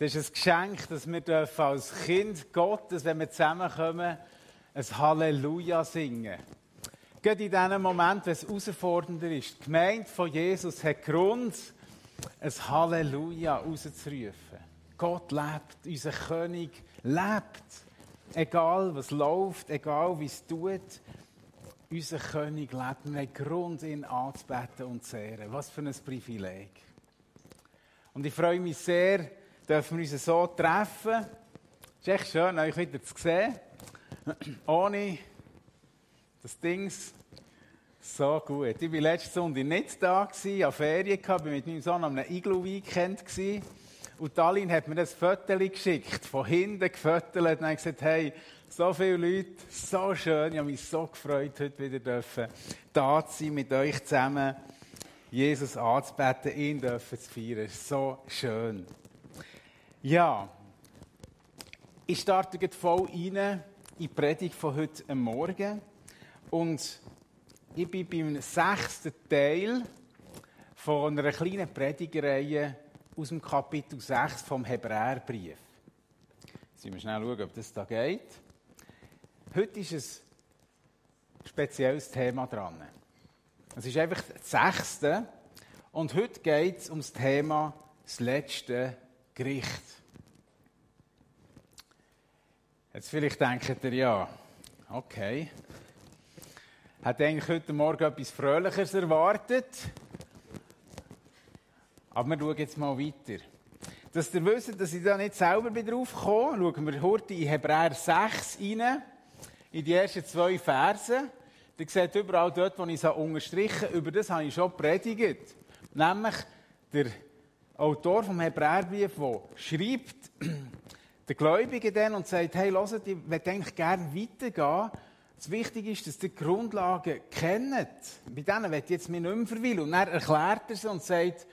Das ist ein Geschenk, dass wir als Kind Gottes, wenn wir zusammenkommen, ein Halleluja singen. Gerade in diesem Moment, wenn es herausfordernder ist. Die Gemeinde von Jesus hat Grund, ein Halleluja rauszurufen. Gott lebt, unser König lebt. Egal was läuft, egal wie es tut, unser König lebt. Wir haben Grund, ihn anzubeten und zu ehren. Was für ein Privileg. Und ich freue mich sehr, dürfen wir uns so treffen. Es ist echt schön, euch wieder zu sehen. Ohne das Ding so gut. Ich war letzte Sonntag nicht da, an Ferien, war mit meinem Sohn am Iglu-Weekend. Und Tallinn hat mir das Foto geschickt, von hinten gefottelt und hat gesagt, hey, so viele Leute, so schön, ich habe mich so gefreut, heute wieder dürfen, da zu sein, mit euch zusammen, Jesus anzubeten, ihn dürfen zu feiern. So schön. Ja, ich starte voll rein in die Predigt von heute Morgen und ich bin beim sechsten Teil von einer kleinen Predigereihe aus dem Kapitel 6 vom Hebräerbrief. Jetzt müssen wir schnell schauen, ob das da geht. Heute ist ein spezielles Thema dran. Es ist einfach das sechste und heute geht es um das Thema das letzte Gericht. Jetzt vielleicht denkt ihr, ja, okay, hat eigentlich heute Morgen etwas Fröhlicheres erwartet. Aber wir schauen jetzt mal weiter. Dass ihr wisst, dass ich da nicht selber drauf komme, schauen wir heute in Hebräer 6 rein, in die ersten zwei Verse. Ihr seht überall dort, wo ich es unterstrichen habe, über das habe ich schon predigt. Nämlich der Autor vom Hebräerbrief, der schreibt, den Gläubigen dann und sagt, hey, hört, ich möchte eigentlich gerne weitergehen das Wichtige ist, dass ihr die Grundlagen kennt. Bei denen wird jetzt mir nicht mehr verweilen. Und dann erklärt er sie und sagt,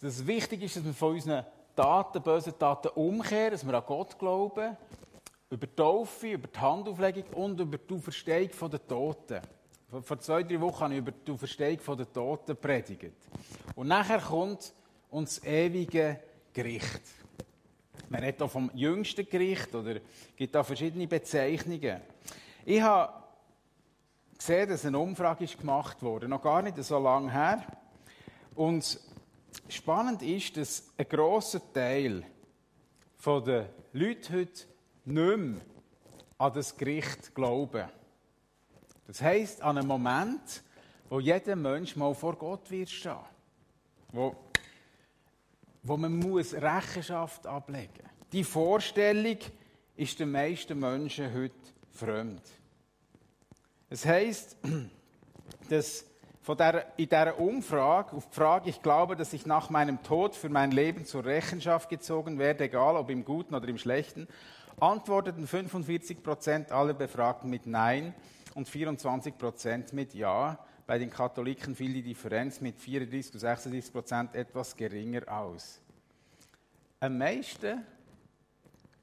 dass es wichtig ist, dass wir von unseren Taten, bösen Taten umkehren, dass wir an Gott glauben, über die Taufe, über die Handauflegung und über die Auferstehung der Toten. Vor zwei, drei Wochen habe ich über die Auferstehung der Toten predigt. Und nachher kommt uns das ewige Gericht. Man redet auch vom jüngsten Gericht oder gibt da verschiedene Bezeichnungen. Ich habe gesehen, dass eine Umfrage ist gemacht wurde, noch gar nicht so lange her. Und spannend ist, dass ein grosser Teil der Leute heute nicht mehr an das Gericht glauben. Das heisst, an einen Moment, wo jeder Mensch mal vor Gott wird stehen. Wo, wo man muss Rechenschaft ablegen muss. Die Vorstellung ist den meisten Menschen heute fremd. Es heißt, dass von der, in dieser Umfrage, auf die Frage, ich glaube, dass ich nach meinem Tod für mein Leben zur Rechenschaft gezogen werde, egal ob im Guten oder im Schlechten, antworteten 45 Prozent aller Befragten mit Nein und 24 Prozent mit Ja. Bei den Katholiken fiel die Differenz mit 34 bis 36 Prozent etwas geringer aus. Am meisten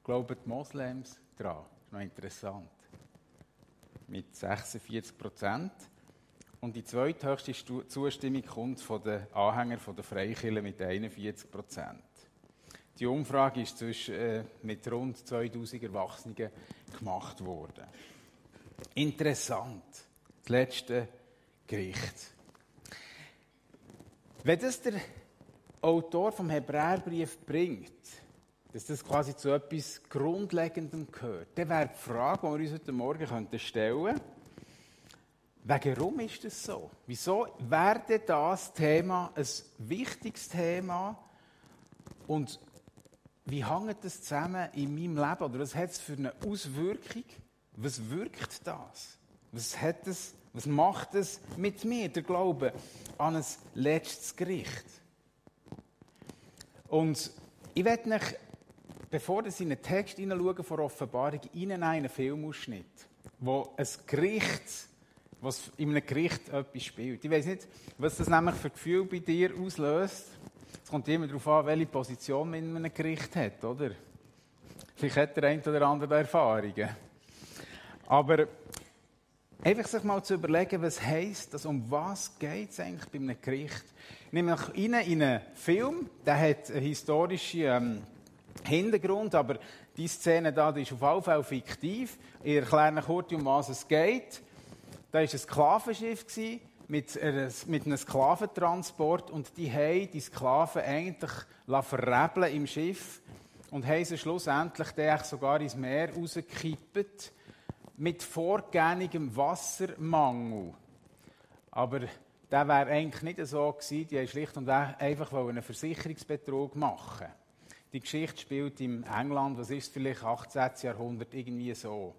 glauben die Moslems daran. Das ist noch interessant mit 46 Prozent. Und die zweithöchste Zustimmung kommt von den Anhängern der Freikirche mit 41 Prozent. Die Umfrage ist zwischen, äh, mit rund 2000 Erwachsenen gemacht worden. Interessant. Das letzte Gericht. Wenn das der Autor vom Hebräerbrief bringt, dass das quasi zu etwas Grundlegendem gehört, dann wäre die Frage, die wir uns heute Morgen stellen könnten, warum ist das so? Wieso wäre das Thema ein wichtiges Thema und wie hängt das zusammen in meinem Leben oder was hat es für eine Auswirkung? Was wirkt das? Was, hat das, was macht es mit mir, der Glaube an ein letztes Gericht? Und ich werde euch bevor Sie in den Text hineinschauen von Offenbarung, Ihnen einen Filmausschnitt, wo ein Gericht, was in einem Gericht etwas spielt. Ich weiß nicht, was das nämlich für Gefühl bei dir auslöst. Es kommt immer darauf an, welche Position man in einem Gericht hat, oder? Vielleicht hat der eine oder andere Erfahrungen. Aber einfach sich mal zu überlegen, was heisst das, um was geht es eigentlich bei einem Gericht? Ich nehme in einen Film, der hat eine historische ähm, Hintergrund, aber die Szene da die ist auf jeden Fall fiktiv. Ich erkläre Ihnen kurz, um was es geht. Da war ein Sklavenschiff mit, mit einem Sklaventransport und die haben die Sklaven eigentlich im Schiff und haben sie schlussendlich sogar ins Meer rausgekippt mit vorgehenigem Wassermangel. Aber der wäre eigentlich nicht so gewesen. Die haben schlicht und einfach einen Versicherungsbetrug machen. Die Geschichte spielt im England, was ist vielleicht 18. Jahrhundert, irgendwie so.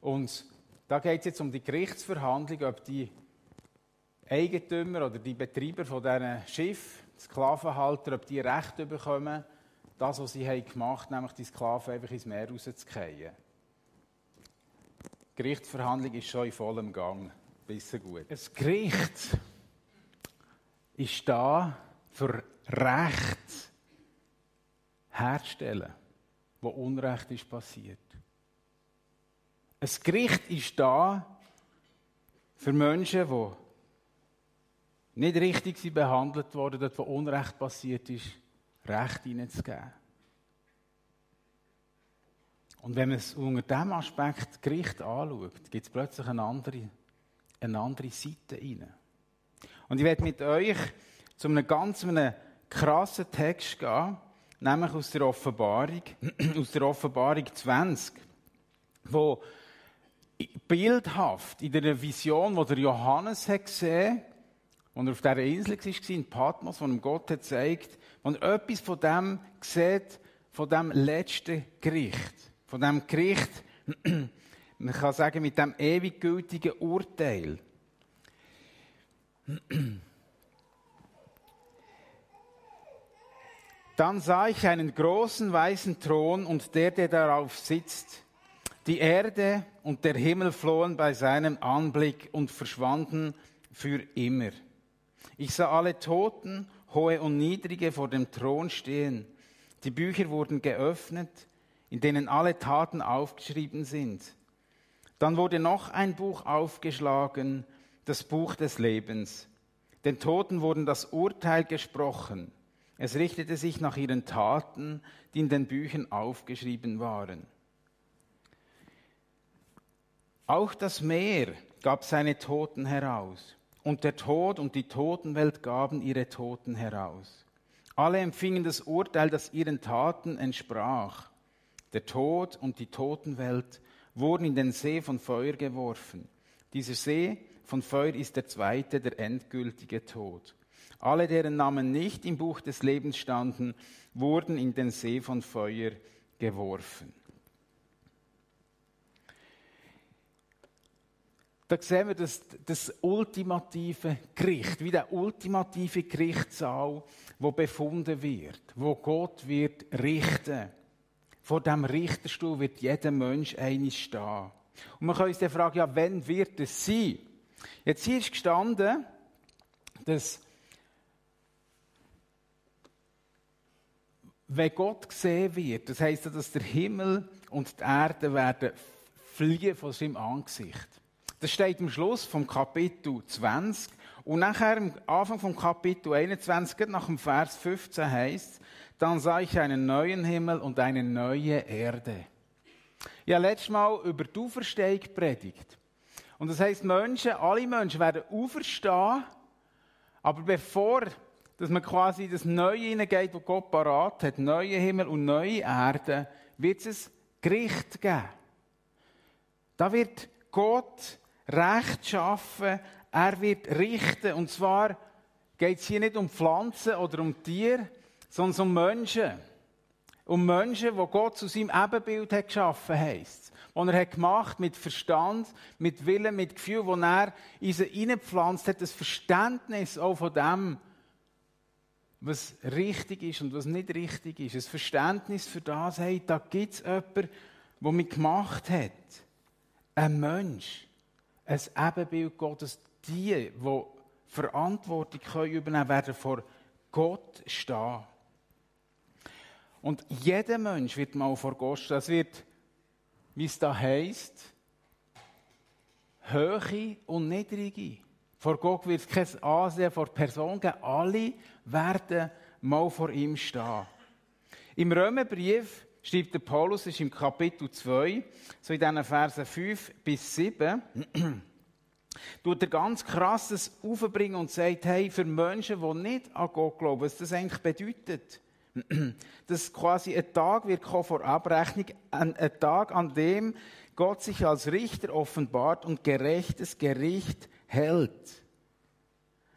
Und da geht es jetzt um die Gerichtsverhandlung, ob die Eigentümer oder die Betreiber von diesen Schiff, die Sklavenhalter, ob die Recht bekommen, das, was sie haben gemacht nämlich die Sklaven einfach ins Meer rauszukriegen. Die Gerichtsverhandlung ist schon in vollem Gang. Besser gut. Das Gericht ist da, für Recht herzustellen, wo Unrecht ist passiert. Ein Gericht ist da für Menschen, die nicht richtig behandelt wurden, dort wo Unrecht passiert ist, Recht hineinzugeben. Und wenn man es unter diesem Aspekt Gericht anschaut, gibt es plötzlich eine andere, eine andere Seite rein. Und ich werde mit euch zu einem ganz einem krassen Text gehen, nämlich aus der Offenbarung, aus der Offenbarung 20, wo bildhaft in der Vision, die der Johannes hat gesehen als er auf dieser Insel war, in Patmos, wo ihm Gott hat gezeigt, und er etwas von dem sieht, von dem letzten Gericht. Von dem Gericht, man kann sagen, mit dem ewig gültigen Urteil. Dann sah ich einen großen weißen Thron und der, der darauf sitzt. Die Erde und der Himmel flohen bei seinem Anblick und verschwanden für immer. Ich sah alle Toten, hohe und niedrige, vor dem Thron stehen. Die Bücher wurden geöffnet, in denen alle Taten aufgeschrieben sind. Dann wurde noch ein Buch aufgeschlagen, das Buch des Lebens. Den Toten wurden das Urteil gesprochen. Es richtete sich nach ihren Taten, die in den Büchern aufgeschrieben waren. Auch das Meer gab seine Toten heraus. Und der Tod und die Totenwelt gaben ihre Toten heraus. Alle empfingen das Urteil, das ihren Taten entsprach. Der Tod und die Totenwelt wurden in den See von Feuer geworfen. Dieser See von Feuer ist der zweite, der endgültige Tod. Alle, deren Namen nicht im Buch des Lebens standen, wurden in den See von Feuer geworfen. Da sehen wir das, das ultimative Gericht, wie der ultimative Gerichtssaal, wo befunden wird, wo Gott wird richten. Vor dem Richterstuhl wird jeder Mensch eines stehen. Und man kann uns dann fragen, ja, wann wird es sein? Jetzt hier ist gestanden, dass wenn Gott gesehen wird, das heißt, dass der Himmel und die Erde werden fliehen von seinem Angesicht. Das steht am Schluss vom Kapitel 20. Und nachher am Anfang vom Kapitel 21, nach dem Vers 15 heißt dann sah ich einen neuen Himmel und eine neue Erde. Habe letztes Mal über die Auferstehung predigt. Und das heißt, Menschen, alle Menschen werden auferstehen, aber bevor dass man quasi das Neue hineingeht, was Gott parat hat, neue Himmel und neue Erde, wird es Gericht geben. Da wird Gott Recht schaffen, er wird richten. Und zwar geht es hier nicht um Pflanzen oder um Tiere, sondern um Menschen. Um Menschen, die Gott zu seinem Ebenbild hat geschaffen heisst. Und er hat gemacht mit Verstand, mit Willen, mit Gefühl, wo er in sie hineingepflanzt hat, das Verständnis auch von dem, was richtig ist und was nicht richtig ist. Ein Verständnis für das, hey, da gibt es jemanden, der mich gemacht hat. Ein Mensch ein Ebenbild Gottes. Die, die Verantwortung können übernehmen werden vor Gott stehen. Und jeder Mensch wird mal vor Gott stehen. Es wird, wie es da heisst, Höhe und Niedrige. Vor Gott wird es kein Ansehen vor Person geben. Alle werden mal vor ihm stehen. Im Römerbrief schreibt der Paulus, ist im Kapitel 2, so in diesen Versen 5 bis 7, tut er ganz krasses aufbringen und sagt, hey, für Menschen, die nicht an Gott glauben, was das eigentlich bedeutet, dass quasi ein Tag wird vor Abrechnung, ein, ein Tag, an dem Gott sich als Richter offenbart und gerechtes Gericht hält.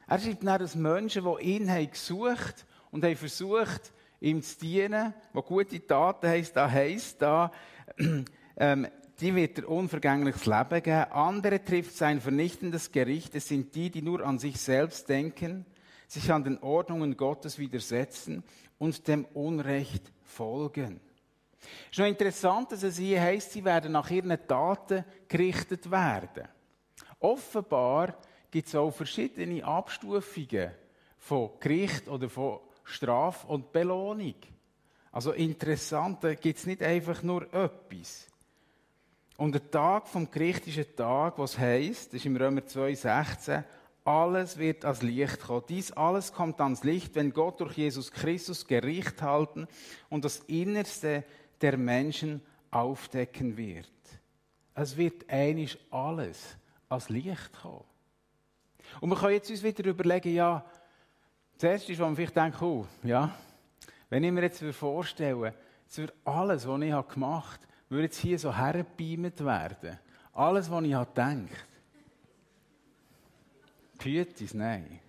Er schreibt dann, dass Menschen, die ihn haben gesucht und haben versucht, ihm zu dienen, die gute Taten heisst, da heisst da, ähm, die wird er unvergängliches Leben geben. Andere trifft sein vernichtendes Gericht. Es sind die, die nur an sich selbst denken, sich an den Ordnungen Gottes widersetzen und dem Unrecht folgen. Es ist noch interessant, dass es hier heißt, sie werden nach ihren Taten gerichtet werden. Offenbar gibt es auch verschiedene Abstufungen von Gericht oder von Straf und Belohnung. Also interessant, da gibt es nicht einfach nur etwas. Und der Tag vom Gericht ist ein Tag, was heißt, das ist im Römer 2,16, alles wird als Licht kommen. Dies alles kommt ans Licht, wenn Gott durch Jesus Christus Gericht halten und das Innerste der Menschen aufdecken wird. Es wird einig alles als Licht kommen. Und wir können jetzt uns wieder überlegen, ja, zuerst ist, wo man vielleicht denkt, oh, ja, wenn ich mir jetzt vorstelle, jetzt wird alles, was ich gemacht habe, würde jetzt hier so hergebeamt werden. Alles, was ich gedacht habe. Pütis, nein.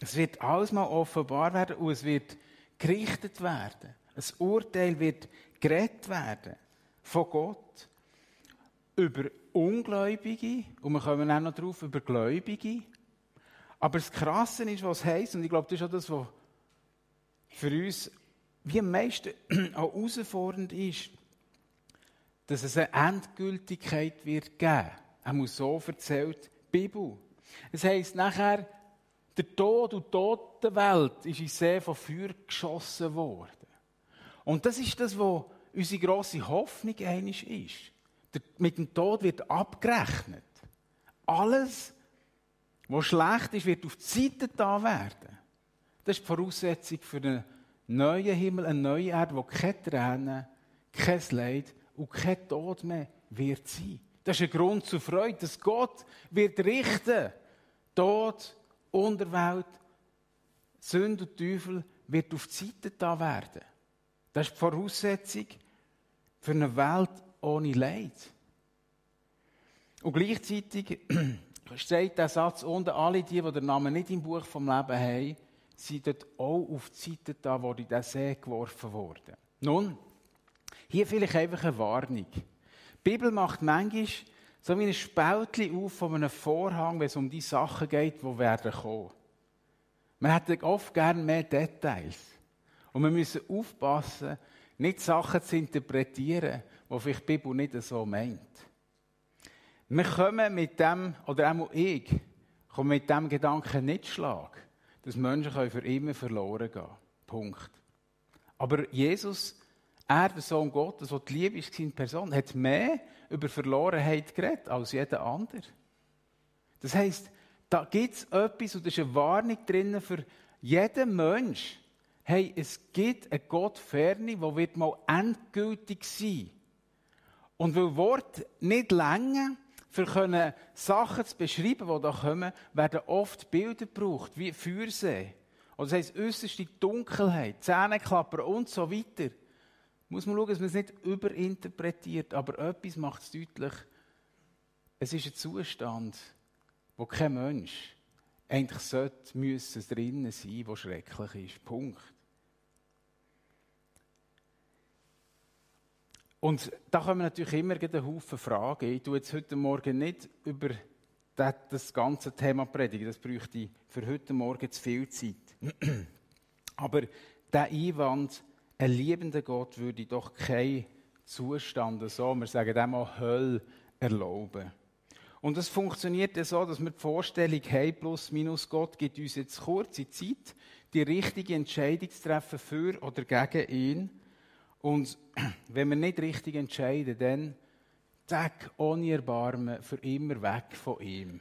Es wird alles mal offenbar werden und es wird gerichtet werden. Ein Urteil wird geredet werden von Gott über Ungläubige und wir kommen auch noch drauf über Gläubige. Aber das Krasse ist, was es heisst, und ich glaube, das ist auch das, was für uns wie am meisten auch herausfordernd ist, dass es eine Endgültigkeit wird geben. Er muss so erzählt die Bibel. Es heisst nachher, der Tod und Totenwelt ist in See von Feuer geschossen worden. Und das ist das, was unsere grosse Hoffnung einisch ist. Der, mit dem Tod wird abgerechnet. Alles, was schlecht ist, wird auf die Seite da werden. Das ist die Voraussetzung für einen neuen Himmel, eine neue Erde, wo keine Tränen, kein Leid und kein Tod mehr wird sein. Das ist ein Grund zur Freude, dass Gott wird richten. Tod, Unterwelt, Sünde und Teufel wird auf die Seite da werden. Das ist die Voraussetzung für eine Welt ohne Leid. Und gleichzeitig steht der Satz unten, alle die, die den Namen nicht im Buch vom Leben haben, sind dort auch auf die Seite da, wo in den See geworfen wurden. Nun, hier vielleicht einfach eine Warnung. Die Bibel macht manchmal so wie ein Spältchen auf von einem Vorhang, wenn es um die Sachen geht, die werden kommen. Man hätte oft gerne mehr Details. Und wir müssen aufpassen, nicht Sachen zu interpretieren, die vielleicht die Bibel nicht so meint. Wir kommen mit dem, oder auch ich, kommen mit dem Gedanken nicht schlagen dass Menschen für immer verloren gehen Punkt. Aber Jesus, er, der Sohn Gottes, der die Liebe ist in Person, hat mehr über Verlorenheit geredet als jeder andere. Das heisst, da gibt es etwas, und da ist eine Warnung drin für jeden Mensch. Hey, es gibt eine Gottferne, die wird mal endgültig sein. Und weil Wort nicht länger für können Sachen zu beschreiben, die da kommen, werden oft Bilder gebraucht, wie Feuersee. Oder das heisst, äußerste Dunkelheit, Zähneklapper und so weiter. Muss man schauen, dass man es nicht überinterpretiert, aber etwas macht es deutlich. Es ist ein Zustand, wo kein Mensch eigentlich sollte, müssen drinnen sein, der schrecklich ist. Punkt. Und da kommen natürlich immer einen Haufen Fragen. Ich tue jetzt heute Morgen nicht über das ganze Thema predigen. Das bräuchte für heute Morgen zu viel Zeit. Aber der Einwand, ein liebender Gott würde doch keinen Zustand, so, wir sagen einmal Hölle, erlauben. Und es funktioniert ja so, dass wir die Vorstellung haben, plus minus Gott gibt uns jetzt kurze Zeit, die richtige Entscheidung zu treffen für oder gegen ihn. Und wenn wir nicht richtig entscheiden, dann zack, ohne Erbarmen, für immer weg von ihm.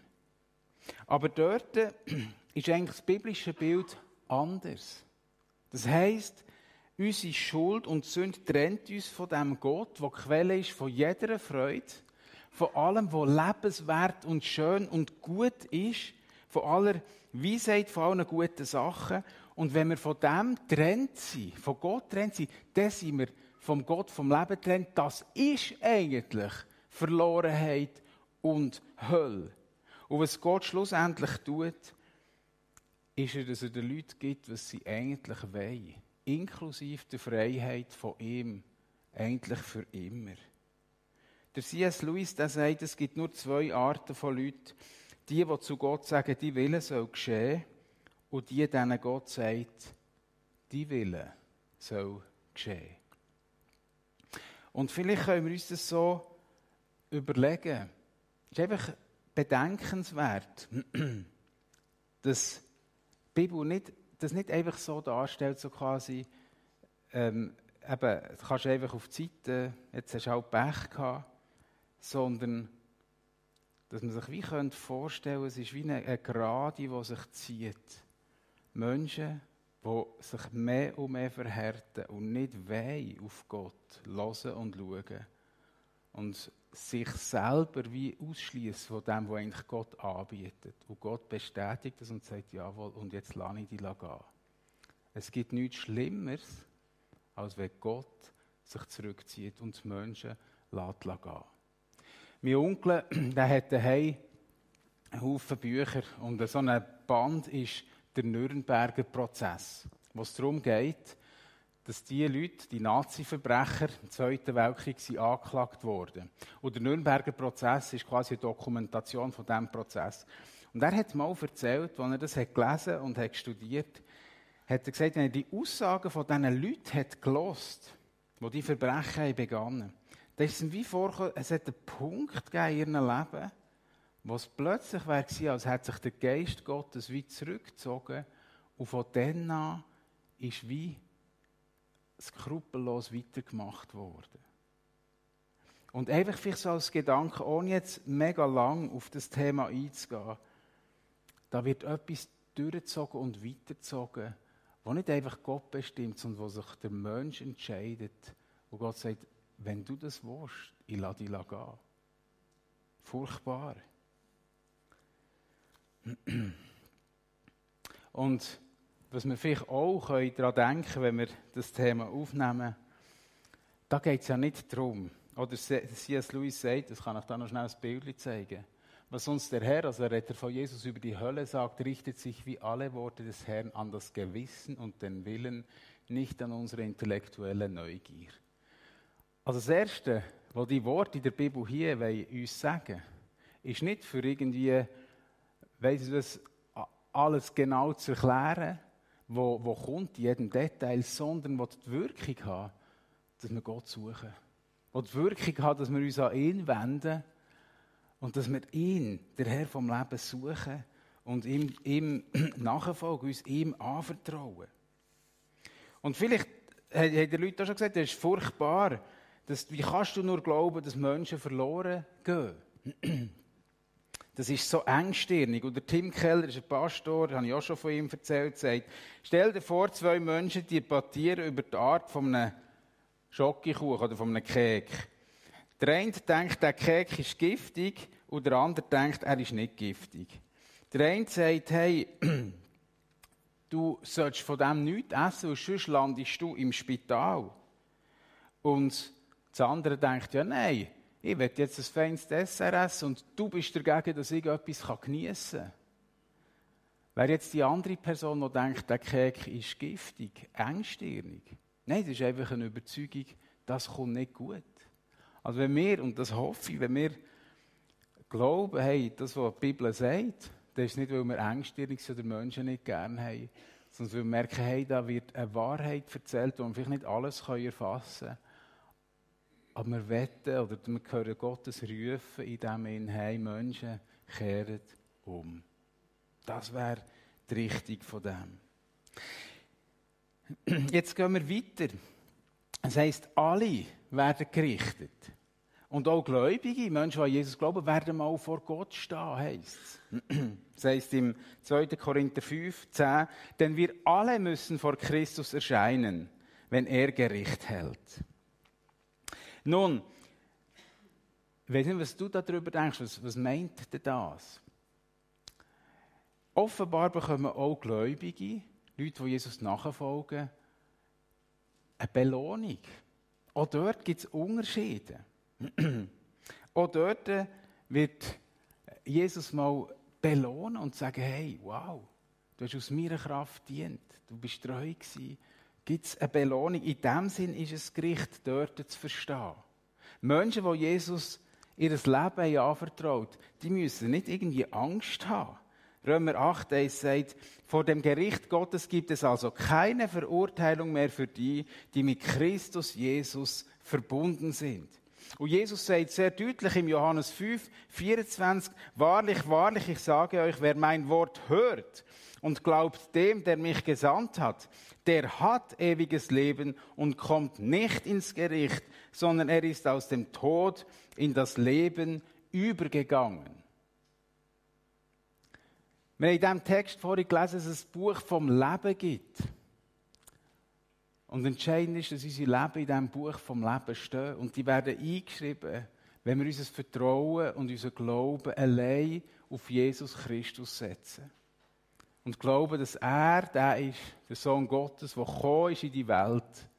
Aber dort, ist eigentlich das biblische Bild anders. Das heißt, unsere Schuld und Sünde trennt uns von dem Gott, der Quelle ist von jeder Freude, von allem, was lebenswert und schön und gut ist, von aller Weisheit, von allen guten Sachen. Und wenn wir von dem trennt sind, von Gott trennt sind, dann sind wir vom Gott, vom Leben trennt. Das ist eigentlich Verlorenheit und Hölle. Und was Gott schlussendlich tut, ist dass er den Leuten gibt, was sie eigentlich wollen. Inklusive der Freiheit von ihm. Eigentlich für immer. Der C.S. Lewis der sagt, es gibt nur zwei Arten von Leuten. Die, die zu Gott sagen, die Wille soll geschehen. Und die, denen Gott sagt, die Wille soll geschehen. Und vielleicht können wir uns das so überlegen. Es ist einfach bedenkenswert, dass die Bibel nicht, das nicht einfach so darstellt, so quasi, ähm, eben, du kannst einfach auf die Seite, jetzt hast du auch Pech gehabt, sondern dass man sich wie könnte vorstellen es ist wie eine, eine Gerade, die sich zieht. Menschen, die sich mehr und mehr verhärten und nicht weh auf Gott hören und schauen. Und sich selber wie ausschließen von dem, was eigentlich Gott anbietet. Und Gott bestätigt das und sagt, jawohl, und jetzt lasse ich dich gehen. Es gibt nichts Schlimmeres, als wenn Gott sich zurückzieht und die Menschen lässt gehen. Mein Onkel, der hat daheim einen Haufen Bücher und so ein Band ist der Nürnberger Prozess, wo es darum geht, dass die Leute, die Nazi-Verbrecher im Zweiten Weltkrieg sind angeklagt wurden. Und der Nürnberger Prozess ist quasi eine Dokumentation von diesem Prozess. Und er hat mal erzählt, als er das hat gelesen und hat studiert, hat er gesagt, wenn er die Aussagen von diesen Leuten hat gelost, die die Verbrechen haben dann ist es ihm wie vorgekommen, es hat einen Punkt gegeben in ihrem Leben, wo es plötzlich war, als hätte sich der Geist Gottes wie zurückgezogen und von dann an ist wie skrupellos weitergemacht worden. Und einfach vielleicht so als Gedanke, ohne jetzt mega lang auf das Thema einzugehen, da wird etwas durchgezogen und weitergezogen, wo nicht einfach Gott bestimmt, sondern wo sich der Mensch entscheidet, wo Gott sagt, wenn du das willst, ich lasse dich gehen. Furchtbar. Und was wir vielleicht auch daran denken können, wenn wir das Thema aufnehmen, da geht es ja nicht darum, oder C.S. Lewis sagt, das kann ich da noch schnell ein Bild zeigen, was uns der Herr, also der Retter von Jesus über die Hölle sagt, richtet sich wie alle Worte des Herrn an das Gewissen und den Willen, nicht an unsere intellektuelle Neugier. Also das Erste, was die Worte der Bibel hier uns sagen ist nicht für irgendwie, weiss ich was, alles genau zu erklären, wo, wo kommt in jedem Detail, sondern wo die Wirkung hat, dass wir Gott suchen. Wo die Wirkung hat, dass wir uns an ihn wenden und dass wir ihn, der Herr vom Leben, suchen und ihm, ihm nachfolgen, uns ihm anvertrauen. Und vielleicht hat der Leute auch schon gesagt, das ist furchtbar. Dass, wie kannst du nur glauben, dass Menschen verloren gehen? Das ist so engstirnig. Und der Tim Keller ist ein Pastor, habe ich auch schon von ihm erzählt, sagt, stell dir vor, zwei Menschen debattieren über die Art von einem Schokokuchen oder von einem Kek. Der eine denkt, der Kek ist giftig und der andere denkt, er ist nicht giftig. Der eine sagt, hey, du sollst von dem nichts essen, weil sonst landest du im Spital. Und der andere denkt, ja nein, ich will jetzt ein feines essen und du bist dagegen, dass ich etwas geniessen kann. Wäre jetzt die andere Person, die denkt, der Kek ist giftig, engstirnig. Nein, das ist einfach eine Überzeugung, das kommt nicht gut. Also wenn wir, und das hoffe ich, wenn wir glauben, hey, das, was die Bibel sagt, das ist nicht, weil wir engstirnig sind oder Menschen nicht gerne haben, sondern weil wir merken, hey, da wird eine Wahrheit erzählt, die wir vielleicht nicht alles erfassen können. Aber wir wetten oder wir hören Gottes Rufen, in dem in hey Menschen kehren um. Das wäre die Richtung von dem. Jetzt gehen wir weiter. Es heisst, alle werden gerichtet. Und auch Gläubige, Menschen, die an Jesus glauben, werden mal vor Gott stehen, heisst es. Das heisst im 2. Korinther 5, 10, denn wir alle müssen vor Christus erscheinen, wenn er Gericht hält. Nun, ich weiß nicht, was du darüber denkst, was, was meint denn das? Offenbar bekommen auch Gläubige, Leute, die Jesus nachfolgen, eine Belohnung. Auch dort gibt es Unterschiede. auch dort wird Jesus mal belohnen und sagen, hey, wow, du hast aus meiner Kraft dient, du bist treu gewesen. Gibt es eine Belohnung? In dem Sinn ist es Gericht dort zu verstehen. Menschen, die Jesus ihr Leben anvertraut, die müssen nicht irgendwie Angst haben. Römer 8, 1 sagt, vor dem Gericht Gottes gibt es also keine Verurteilung mehr für die, die mit Christus Jesus verbunden sind. Und Jesus sagt sehr deutlich im Johannes 5, 24, wahrlich, wahrlich, ich sage euch, wer mein Wort hört und glaubt dem, der mich gesandt hat, der hat ewiges Leben und kommt nicht ins Gericht, sondern er ist aus dem Tod in das Leben übergegangen. Wir haben in diesem Text vorhin gelesen, dass es ein Buch vom Leben gibt. Und entscheidend ist, dass unsere Leben in diesem Buch vom Leben stehen. Und die werden eingeschrieben, wenn wir unser Vertrauen und unser Glauben allein auf Jesus Christus setzen. Und glauben, dass er der ist, der Sohn Gottes, der gekommen ist in die Welt,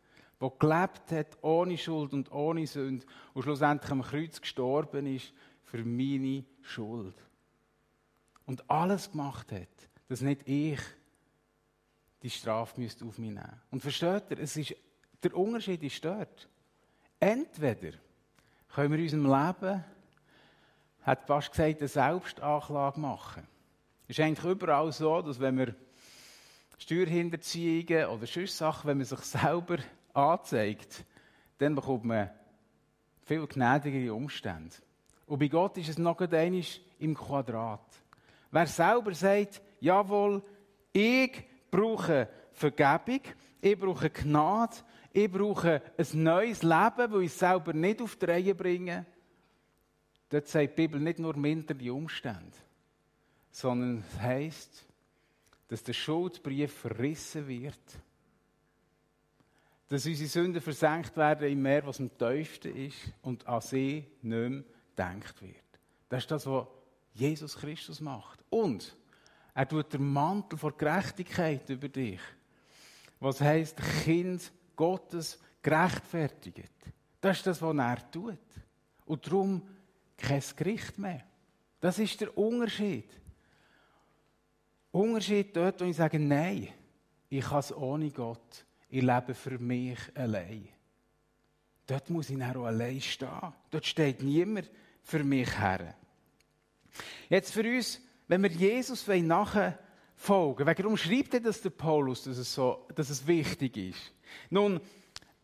der gelebt hat ohne Schuld und ohne Sünde und schlussendlich am Kreuz gestorben ist für meine Schuld. Und alles gemacht hat, dass nicht ich die Strafe müsste auf mich nehmen. Und versteht ihr, es ist, der Unterschied ist dort. Entweder können wir in unserem Leben, hat fast gesagt, eine Selbstanklage machen. Es ist eigentlich überall so, dass wenn wir Steuerhinterziehungen oder sonst Sachen, wenn man sich selber anzeigt, dann bekommt man viel gnädigere Umstände. Und bei Gott ist es noch einmal im Quadrat. Wer selber sagt, jawohl, ich brauche Vergebung, ich brauche Gnade, ich brauche ein neues Leben, das ich selber nicht auf die Reihe bringe. Dort sagt die Bibel nicht nur minder die Umstände, sondern es heisst, dass der Schuldbrief verrissen wird. Dass unsere Sünden versenkt werden im Meer, was am tiefsten ist und an sie nicht mehr gedacht wird. Das ist das, was Jesus Christus macht. Und er tut den Mantel vor Gerechtigkeit über dich. Was heißt Kind Gottes gerechtfertigt. Das ist das, was er tut. Und darum kein Gericht mehr. Das ist der Unterschied. Unterschied dort, wo ich sage, nein, ich kann es ohne Gott. Ich lebe für mich allein. Dort muss ich auch allein stehen. Dort steht niemand für mich her. Jetzt für uns wenn wir Jesus nachfolgen wollen, warum schreibt er das der Paulus, dass es, so, dass es wichtig ist? Nun,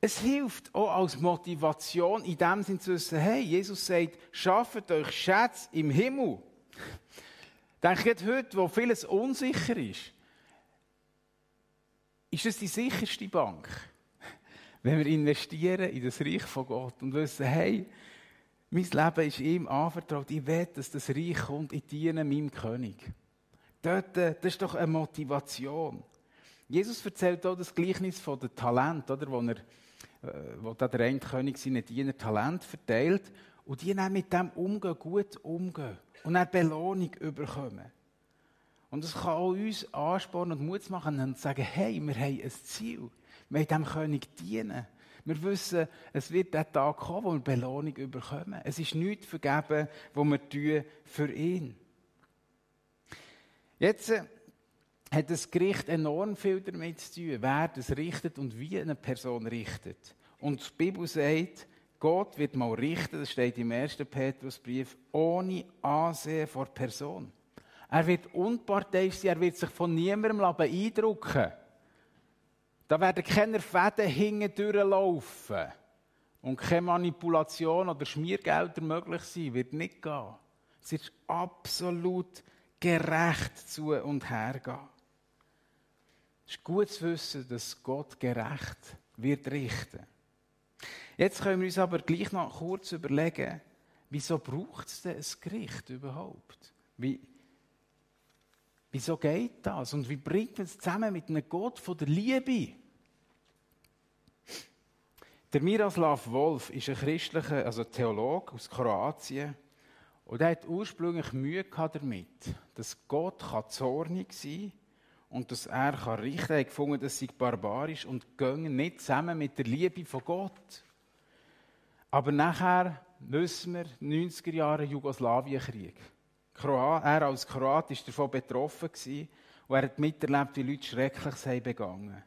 es hilft auch als Motivation in dem Sinn zu wissen, hey, Jesus sagt, schafft euch Schätze im Himmel. Denke ich heute, wo vieles unsicher ist, ist es die sicherste Bank, wenn wir investieren in das Reich von Gott und wissen, hey, mein Leben ist ihm anvertraut. Ich will, dass das Reich kommt. Ich diene meinem König. Dort, äh, das ist doch eine Motivation. Jesus erzählt auch das Gleichnis von dem Talent, oder? Wo, er, äh, wo der König seinen Diener Talent verteilt und die dann mit dem umgehen, gut umgehen und dann Belohnung bekommen. Und das kann auch uns anspornen und Mut machen und sagen, hey, wir haben ein Ziel. Wir wollen dem König dienen. Wir wissen, es wird der Tag kommen, wo wir Belohnung bekommen. Es ist nichts vergeben, was wir tun für ihn. Jetzt äh, hat das Gericht enorm viel damit zu tun, wer das richtet und wie eine Person richtet. Und die Bibel sagt, Gott wird mal richten, das steht im 1. Petrusbrief, ohne Ansehen vor Person. Er wird unparteiisch sein, er wird sich von niemandem beeindrucken da werden keine Fäden hinten durchlaufen. Und keine Manipulation oder Schmiergelder möglich sein, wird nicht gehen. Es wird absolut gerecht zu und her gehen. Es ist gut zu wissen, dass Gott gerecht wird richten. Jetzt können wir uns aber gleich noch kurz überlegen, wieso braucht es denn ein Gericht überhaupt? Wie, wieso geht das? Und wie bringt man es zusammen mit einem Gott von der Liebe? Der Miroslav Wolf ist ein christlicher, also Theologe aus Kroatien. Und er hat ursprünglich Mühe gehabt damit, dass Gott zornig sein kann und dass er kann richten kann. Er hat gefunden, das sei barbarisch und gehen nicht zusammen mit der Liebe von Gott. Aber nachher wissen wir, 90er Jahre Jugoslawienkrieg. Er als Kroat war davon betroffen und er hat miterlebt, wie Leute Schreckliches haben begangen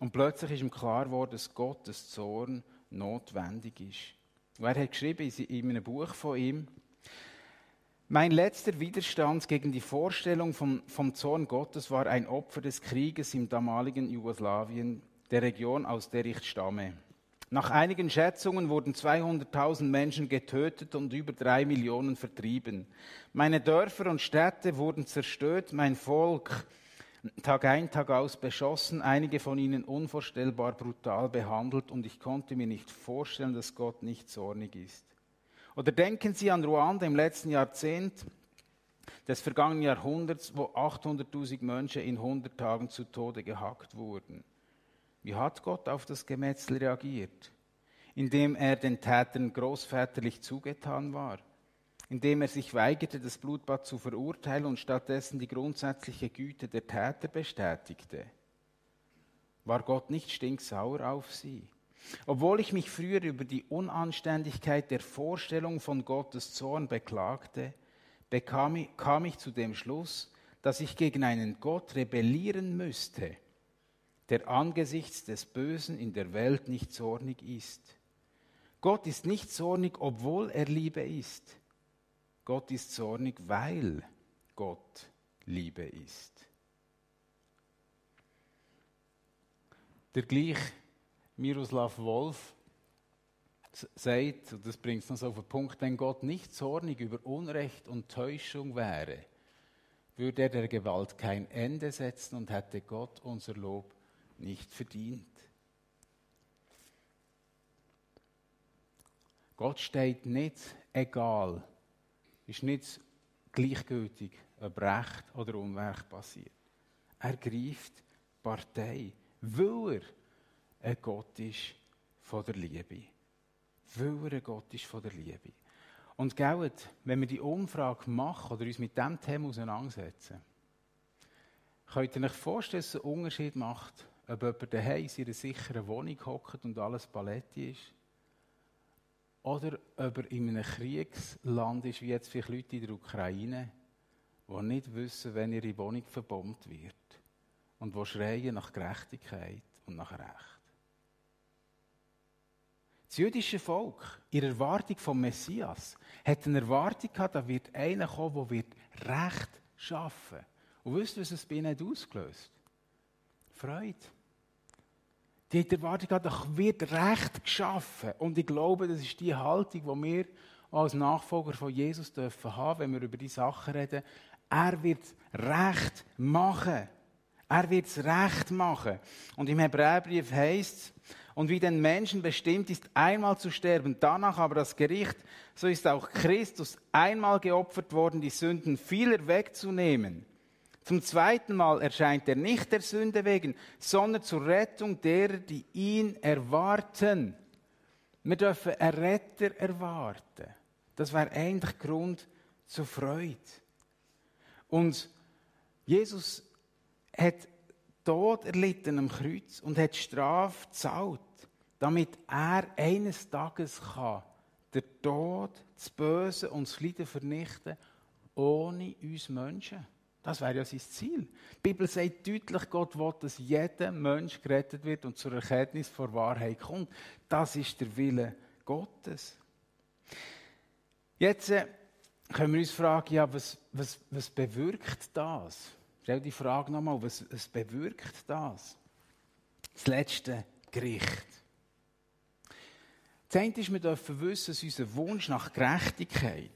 Und plötzlich ist ihm klar geworden, dass Gottes Zorn notwendig ist. Und er hat geschrieben in einem Buch von ihm, mein letzter Widerstand gegen die Vorstellung vom, vom Zorn Gottes war ein Opfer des Krieges im damaligen Jugoslawien, der Region, aus der ich stamme. Nach einigen Schätzungen wurden 200.000 Menschen getötet und über drei Millionen vertrieben. Meine Dörfer und Städte wurden zerstört, mein Volk Tag ein, Tag aus beschossen, einige von ihnen unvorstellbar brutal behandelt und ich konnte mir nicht vorstellen, dass Gott nicht zornig ist. Oder denken Sie an Ruanda im letzten Jahrzehnt des vergangenen Jahrhunderts, wo 800.000 Menschen in 100 Tagen zu Tode gehackt wurden. Wie hat Gott auf das Gemetzel reagiert? Indem er den Tätern großväterlich zugetan war, indem er sich weigerte, das Blutbad zu verurteilen und stattdessen die grundsätzliche Güte der Täter bestätigte. War Gott nicht stinksauer auf sie? Obwohl ich mich früher über die Unanständigkeit der Vorstellung von Gottes Zorn beklagte, bekam ich, kam ich zu dem Schluss, dass ich gegen einen Gott rebellieren müsste, der angesichts des Bösen in der Welt nicht zornig ist. Gott ist nicht zornig, obwohl er Liebe ist. Gott ist zornig, weil Gott Liebe ist. Der gleich Miroslav Wolf sagt, und das bringt es noch so auf den Punkt, wenn Gott nicht zornig über Unrecht und Täuschung wäre, würde er der Gewalt kein Ende setzen und hätte Gott unser Lob nicht verdient. Gott steht nicht egal, ist nicht gleichgültig, ob Recht oder Unrecht passiert. Er greift Partei, weil er ein Gott ist von der Liebe. Weil er ein Gott ist von der Liebe. Und gellet, wenn wir die Umfrage machen oder uns mit diesem Thema auseinandersetzen, könnt ihr euch vorstellen, dass es einen Unterschied macht, ob jemand daheim in einer sicheren Wohnung hockt und alles Paletti ist, oder ob er in einem Kriegsland ist, wie jetzt vielleicht Leute in der Ukraine, die nicht wissen, wenn ihre Wohnung verbombt wird und die schreien nach Gerechtigkeit und nach Recht. Das jüdische Volk, in Erwartung vom Messias, hat eine Erwartung gehabt, da wird einer kommen, der Recht schaffen wird. Und wisst ihr, was es bei ihnen ausgelöst Freude. Die hat die Erwartung gehabt, da wird Recht geschaffen. Und ich glaube, das ist die Haltung, die wir als Nachfolger von Jesus dürfen haben, wenn wir über die Sachen reden. Er wird Recht machen. Er wird Recht machen. Und im Hebräerbrief heißt es, und wie den Menschen bestimmt ist, einmal zu sterben, danach aber das Gericht, so ist auch Christus einmal geopfert worden, die Sünden vieler wegzunehmen. Zum zweiten Mal erscheint er nicht der Sünde wegen, sondern zur Rettung derer, die ihn erwarten. Wir dürfen einen Retter erwarten. Das wäre eigentlich Grund zur Freude. Und Jesus hat Tod erlitten am Kreuz und hat Strafe gezahlt, damit er eines Tages kann der Tod, das Böse und das Leiden vernichten, ohne uns Menschen. Das wäre ja sein Ziel. Die Bibel sagt deutlich, Gott will, dass jeder Mensch gerettet wird und zur Erkenntnis vor Wahrheit kommt. Das ist der Wille Gottes. Jetzt äh, können wir uns fragen, ja, was, was, was bewirkt das? Stell die Frage nochmal, was, was bewirkt das? Das letzte Gericht. Das eine ist, wir dürfen wissen, dass unser Wunsch nach Gerechtigkeit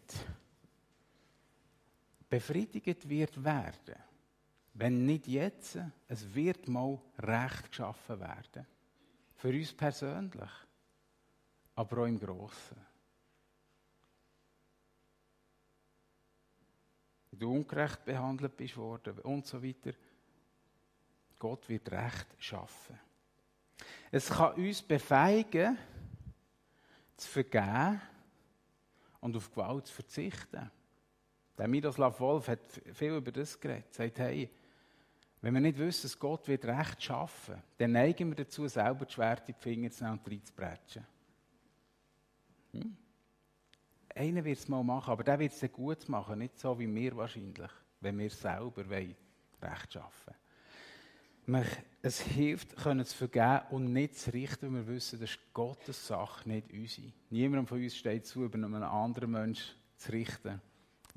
befriedigt wird werden. Wenn nicht jetzt, es wird mal Recht geschaffen werden. Für uns persönlich. aber auch im Grossen. Wenn du ungerecht behandelt bist worden und so weiter, Gott wird Recht schaffen. Es kann uns befähigen, zu vergeben und auf Gewalt zu verzichten. Der Miroslav Wolf hat viel über das geredet. Er sagt, hey, wenn wir nicht wissen, dass Gott wird Recht schaffen, dann neigen wir dazu, selber die Schwert in die Finger zu nehmen und reinzubrechen. Hm? Einer wird es mal machen, aber der wird es gut machen, nicht so wie wir wahrscheinlich, wenn wir selber Recht schaffen wollen. Es hilft, können zu vergeben und nicht zu richten, weil wir wissen, das ist Gottes Sache, nicht unsere. Niemand von uns steht zu, über einen anderen Menschen zu richten,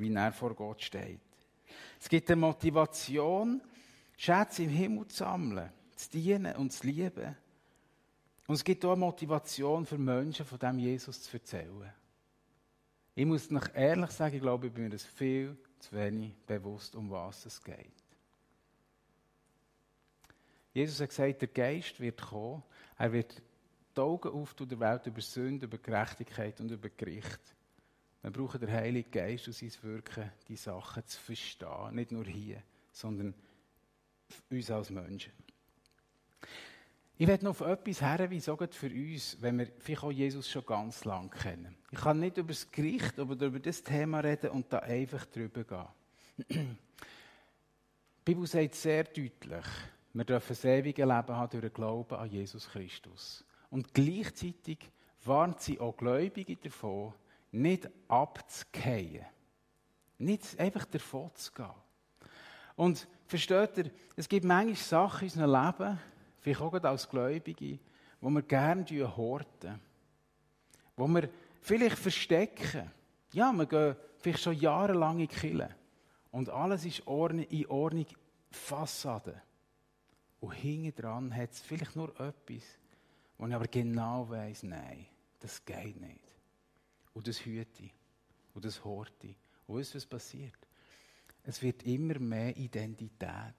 wie er vor Gott steht. Es gibt eine Motivation, Schätze im Himmel zu sammeln, zu dienen und zu lieben. Und es gibt auch eine Motivation für Menschen, von dem Jesus zu erzählen. Ich muss noch ehrlich sagen, ich glaube, ich bin mir das viel zu wenig bewusst, um was es geht. Jesus hat gesagt, der Geist wird kommen, er wird die Augen auftun der Welt über Sünde, über Gerechtigkeit und über Gericht. Wir brauchen den Heiligen Geist und sein Wirken, die Sachen zu verstehen. Nicht nur hier, sondern uns als Menschen. Ich werde noch auf etwas herweisen, auch für uns, wenn wir vielleicht auch Jesus schon ganz lang kennen. Ich kann nicht über das Gericht oder über das Thema reden und da einfach drüber gehen. Die Bibel sagt sehr deutlich, wir dürfen das ewige Leben haben durch den Glauben an Jesus Christus. Und gleichzeitig warnt sie auch Gläubige davon, nicht abzugehen. Nicht einfach davon zu gehen. Und versteht ihr, es gibt manchmal Sachen in unserem Leben, vielleicht auch als Gläubige, wo wir gerne horten. Wo wir vielleicht verstecken. Ja, wir gehen vielleicht schon jahrelang in die Und alles ist in Ordnung, Fassade. Und hinten dran hat es vielleicht nur etwas, wo ich aber genau weiß, nein, das geht nicht. Und das hüte und das horte. Und weißt was passiert? Es wird immer mehr Identität.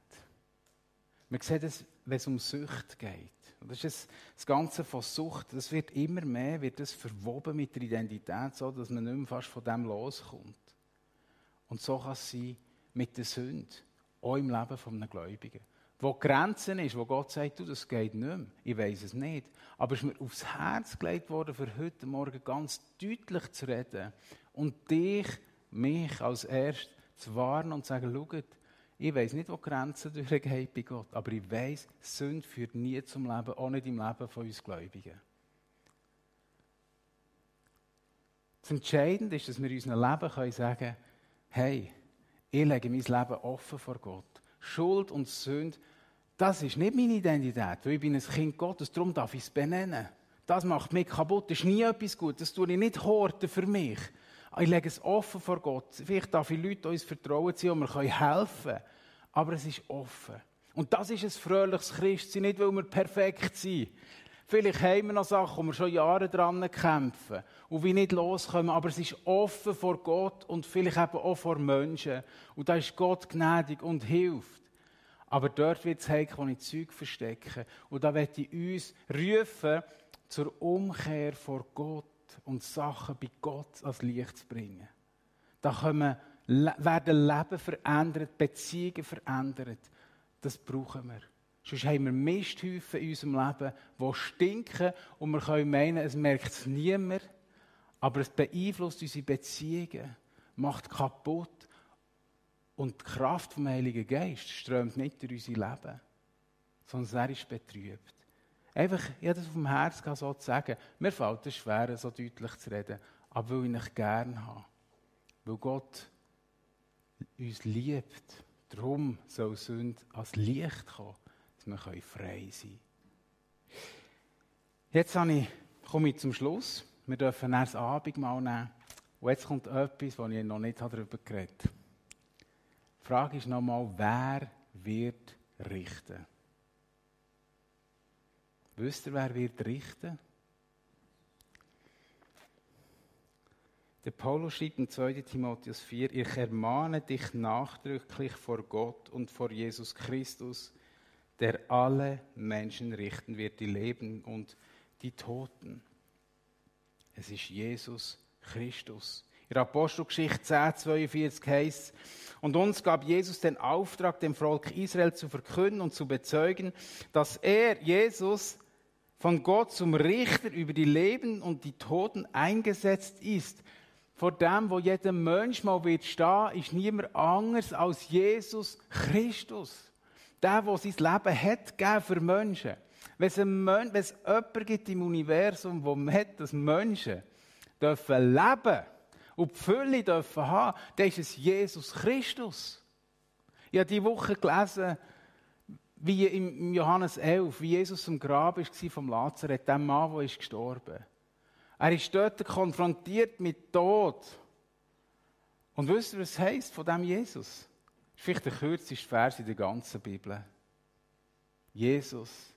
Man sieht es, wenn es um Sucht geht. Und das ist das Ganze von Sucht. Das wird immer mehr, wird das verwoben mit der Identität, so dass man nicht mehr fast von dem loskommt. Und so kann es sein mit der Sünde, auch im Leben eines Gläubigen. Wo Grenzen ist, wo Gott sagt, du, das geht nicht mehr. Ich weiß es nicht. Aber es ist mir aufs Herz gelegt worden, für heute Morgen ganz deutlich zu reden und dich, mich als erst zu warnen und zu sagen, schaut, ich weiß nicht, wo Grenzen durchgehen bei Gott, aber ich weiß, Sünde führt nie zum Leben, auch nicht im Leben von uns Gläubigen. Das Entscheidende ist, dass wir in unserem Leben können sagen hey, ich lege mein Leben offen vor Gott. Schuld und Sünde, das ist nicht meine Identität, weil ich bin ein Kind Gottes, darum darf ich es benennen. Das macht mich kaputt, das ist nie etwas Gutes, das tue ich nicht horten für mich. Ich lege es offen vor Gott. Vielleicht darf ich Leute uns vertrauen ziehen und wir können helfen. Aber es ist offen. Und das ist ein fröhliches Christsein, nicht weil wir perfekt sind. Vielleicht haben wir noch Sachen, wo wir schon Jahre dran kämpfen und wie nicht loskommen, aber es ist offen vor Gott und vielleicht eben auch vor Menschen. Und da ist Gott gnädig und hilft. Aber dort wird es heikel, wo ich Zeug verstecke. Und da werde ich uns rufen zur Umkehr vor Gott und Sachen bei Gott als Licht zu bringen. Da können, werden Leben verändert, Beziehungen verändert. Das brauchen wir. Sonst haben wir Misthäufen in unserem Leben, die stinken und wir können meinen, es merkt es niemand, aber es beeinflusst unsere Beziehungen, macht kaputt und die Kraft vom Heiligen Geist strömt nicht durch unser Leben, sondern er ist betrübt. Einfach, ich habe das auf dem Herzen so zu sagen. Mir fällt es schwer, so deutlich zu reden, aber weil ich ihn gerne habe. Weil Gott uns liebt. Darum soll Sünde als Licht kommen, dass wir frei sein können. Jetzt ich, komme ich zum Schluss. Wir dürfen erst Abendmahl nehmen. Und jetzt kommt etwas, wo ich noch nicht darüber geredet habe. Die Frage ist nochmal, wer wird richten? Wisst ihr, wer wird richten? Der Paulus schreibt in 2. Timotheus 4, ich ermahne dich nachdrücklich vor Gott und vor Jesus Christus, der alle Menschen richten wird, die Leben und die Toten. Es ist Jesus Christus. In Apostelgeschichte 10, 42 heißt und uns gab Jesus den Auftrag, dem Volk Israel zu verkünden und zu bezeugen, dass er, Jesus, von Gott zum Richter über die Leben und die Toten eingesetzt ist. Vor dem, wo jeder Mensch mal wird stehen, ist niemand anders als Jesus Christus. Der, der sein Leben hat für Menschen. Wenn es, wenn es jemanden gibt im Universum, wo man hat, dass Menschen dürfen leben und die Fülle dürfen haben, dann ist es Jesus Christus. Ich habe diese Woche gelesen, wie im Johannes 11, wie Jesus am Grab war vom Lazareth, dem Mann, der ist gestorben. Er ist dort konfrontiert mit Tod. Und wisst ihr, was es heisst von dem Jesus? Ist vielleicht der kürzeste Vers in der ganzen Bibel. Jesus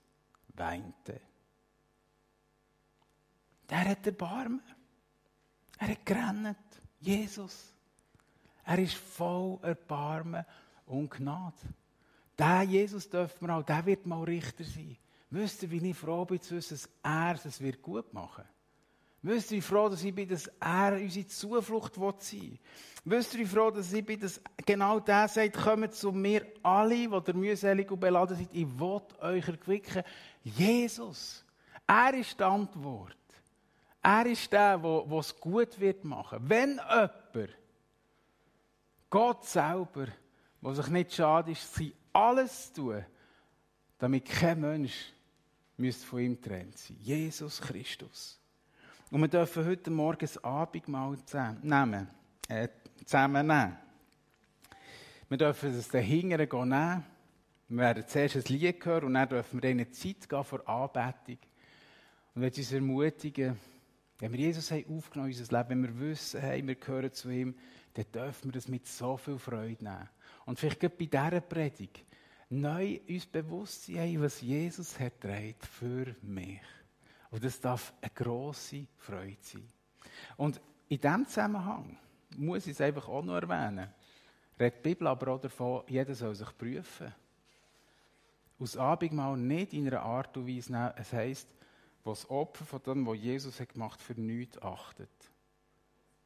weinte. Der hat Erbarmen. Er hat gerannt. Jesus. Er ist voll Erbarmen und Gnade. Der Jesus dürfen wir auch, der wird mal Richter sein. Wisst ihr, wie ich froh bin zu wissen, dass er es wird gut machen Wisst ihr, wie froh dass ich bin, dass er unsere Zuflucht sein will? Wisst ihr, froh dass ich bin, dass genau der sagt, kommt zu mir alle, die ihr mühselig und beladen seid, ich will euch erquicken. Jesus, er ist die Antwort. Er ist der, der es gut wird machen. Wenn jemand, Gott selber, der sich nicht schade ist, sie alles tun, damit kein Mensch von ihm trennt sein. Jesus Christus. Und wir dürfen heute Morgen das Abendmahl nehmen, äh, zusammen nehmen. Wir dürfen es den Hingern. Wir werden zuerst ein Lied hören und dann dürfen wir in eine Zeit gehen für Anbetung. Und wenn uns ermutigen, wenn wir Jesus haben aufgenommen in unser Leben, wenn wir wissen, hey, wir gehören zu ihm, dann dürfen wir das mit so viel Freude nehmen. Und vielleicht gerade bei dieser Predigt neu uns bewusst sein, was Jesus hat für mich. Und das darf eine grosse Freude sein. Und in diesem Zusammenhang muss ich es einfach auch noch erwähnen, redet die Bibel aber auch davon, jeder soll sich prüfen. Aus Abendmahl nicht in einer Art und Weise nehmen. Es heisst, was Opfer von dem, was Jesus hat gemacht für nichts achtet.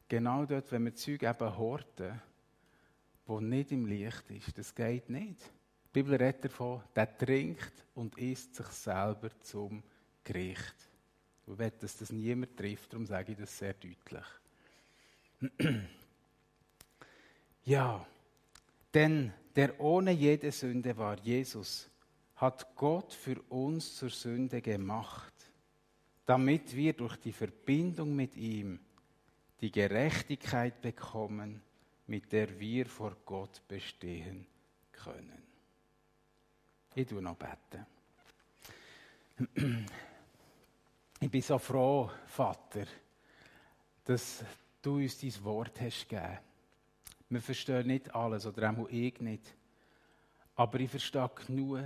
Genau dort, wenn wir Zeug eben horten, wo nicht im Licht ist, das geht nicht. Die Bibel redet davon, der trinkt und isst sich selber zum Gericht. Ich will, dass das niemand trifft, darum sage ich das sehr deutlich. Ja, denn der ohne jede Sünde war Jesus, hat Gott für uns zur Sünde gemacht damit wir durch die Verbindung mit ihm die Gerechtigkeit bekommen, mit der wir vor Gott bestehen können. Ich tue noch beten. Ich bin so froh, Vater, dass du uns dein Wort hast gegeben. Wir verstehen nicht alles, oder auch ich nicht. Aber ich verstehe genug,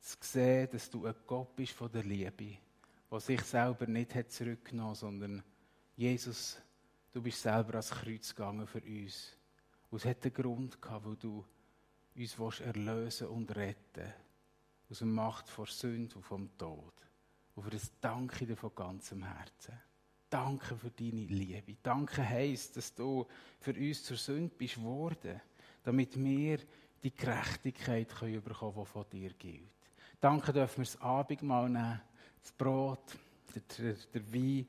zu sehen, dass du ein Gott bist von der Liebe der sich selber nicht hat zurückgenommen, sondern Jesus, du bist selber ans Kreuz gegangen für uns. Und es hat einen Grund gehabt, wo du uns willst erlösen und retten aus der Macht vor Sünde und vom Tod. Und für das danke dir von ganzem Herzen. Danke für deine Liebe. Danke heisst, dass du für uns zur Sünde bist worden, damit wir die Gerechtigkeit können bekommen, die von dir gilt. Danke dürfen wir das Abendmahl nehmen das Brot, der, der, der Wein,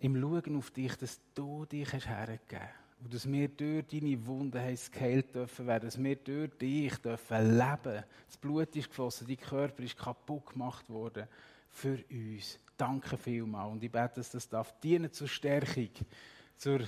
im Schauen auf dich, dass du dich hast hergegeben und dass wir durch deine Wunden geheilt dürfen werden, dass wir durch dich dürfen leben. Das Blut ist geflossen, dein Körper ist kaputt gemacht worden für uns. Danke vielmals. Und ich bete, dass das darf dienen zur Stärkung, zur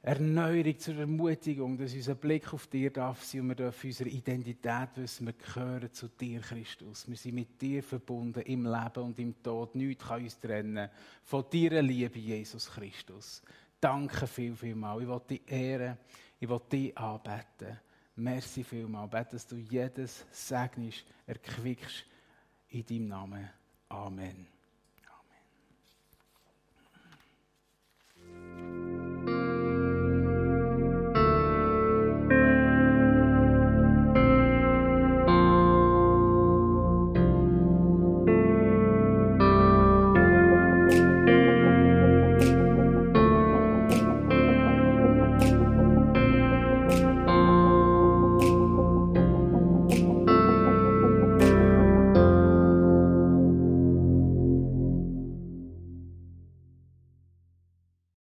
Erneuerung, zur Ermutigung, dass unser Blick auf dir darf sein und wir dürfen unsere Identität wissen, wir gehören zu dir, Christus. Wir sind mit dir verbunden im Leben und im Tod. Nichts kann uns trennen von deiner Liebe, Jesus Christus. Danke viel, viel mal. Ich will dich ehren, ich will dich anbeten. Merci vielmal. Bete, dass du jedes segnest, erquickst in deinem Namen. Amen.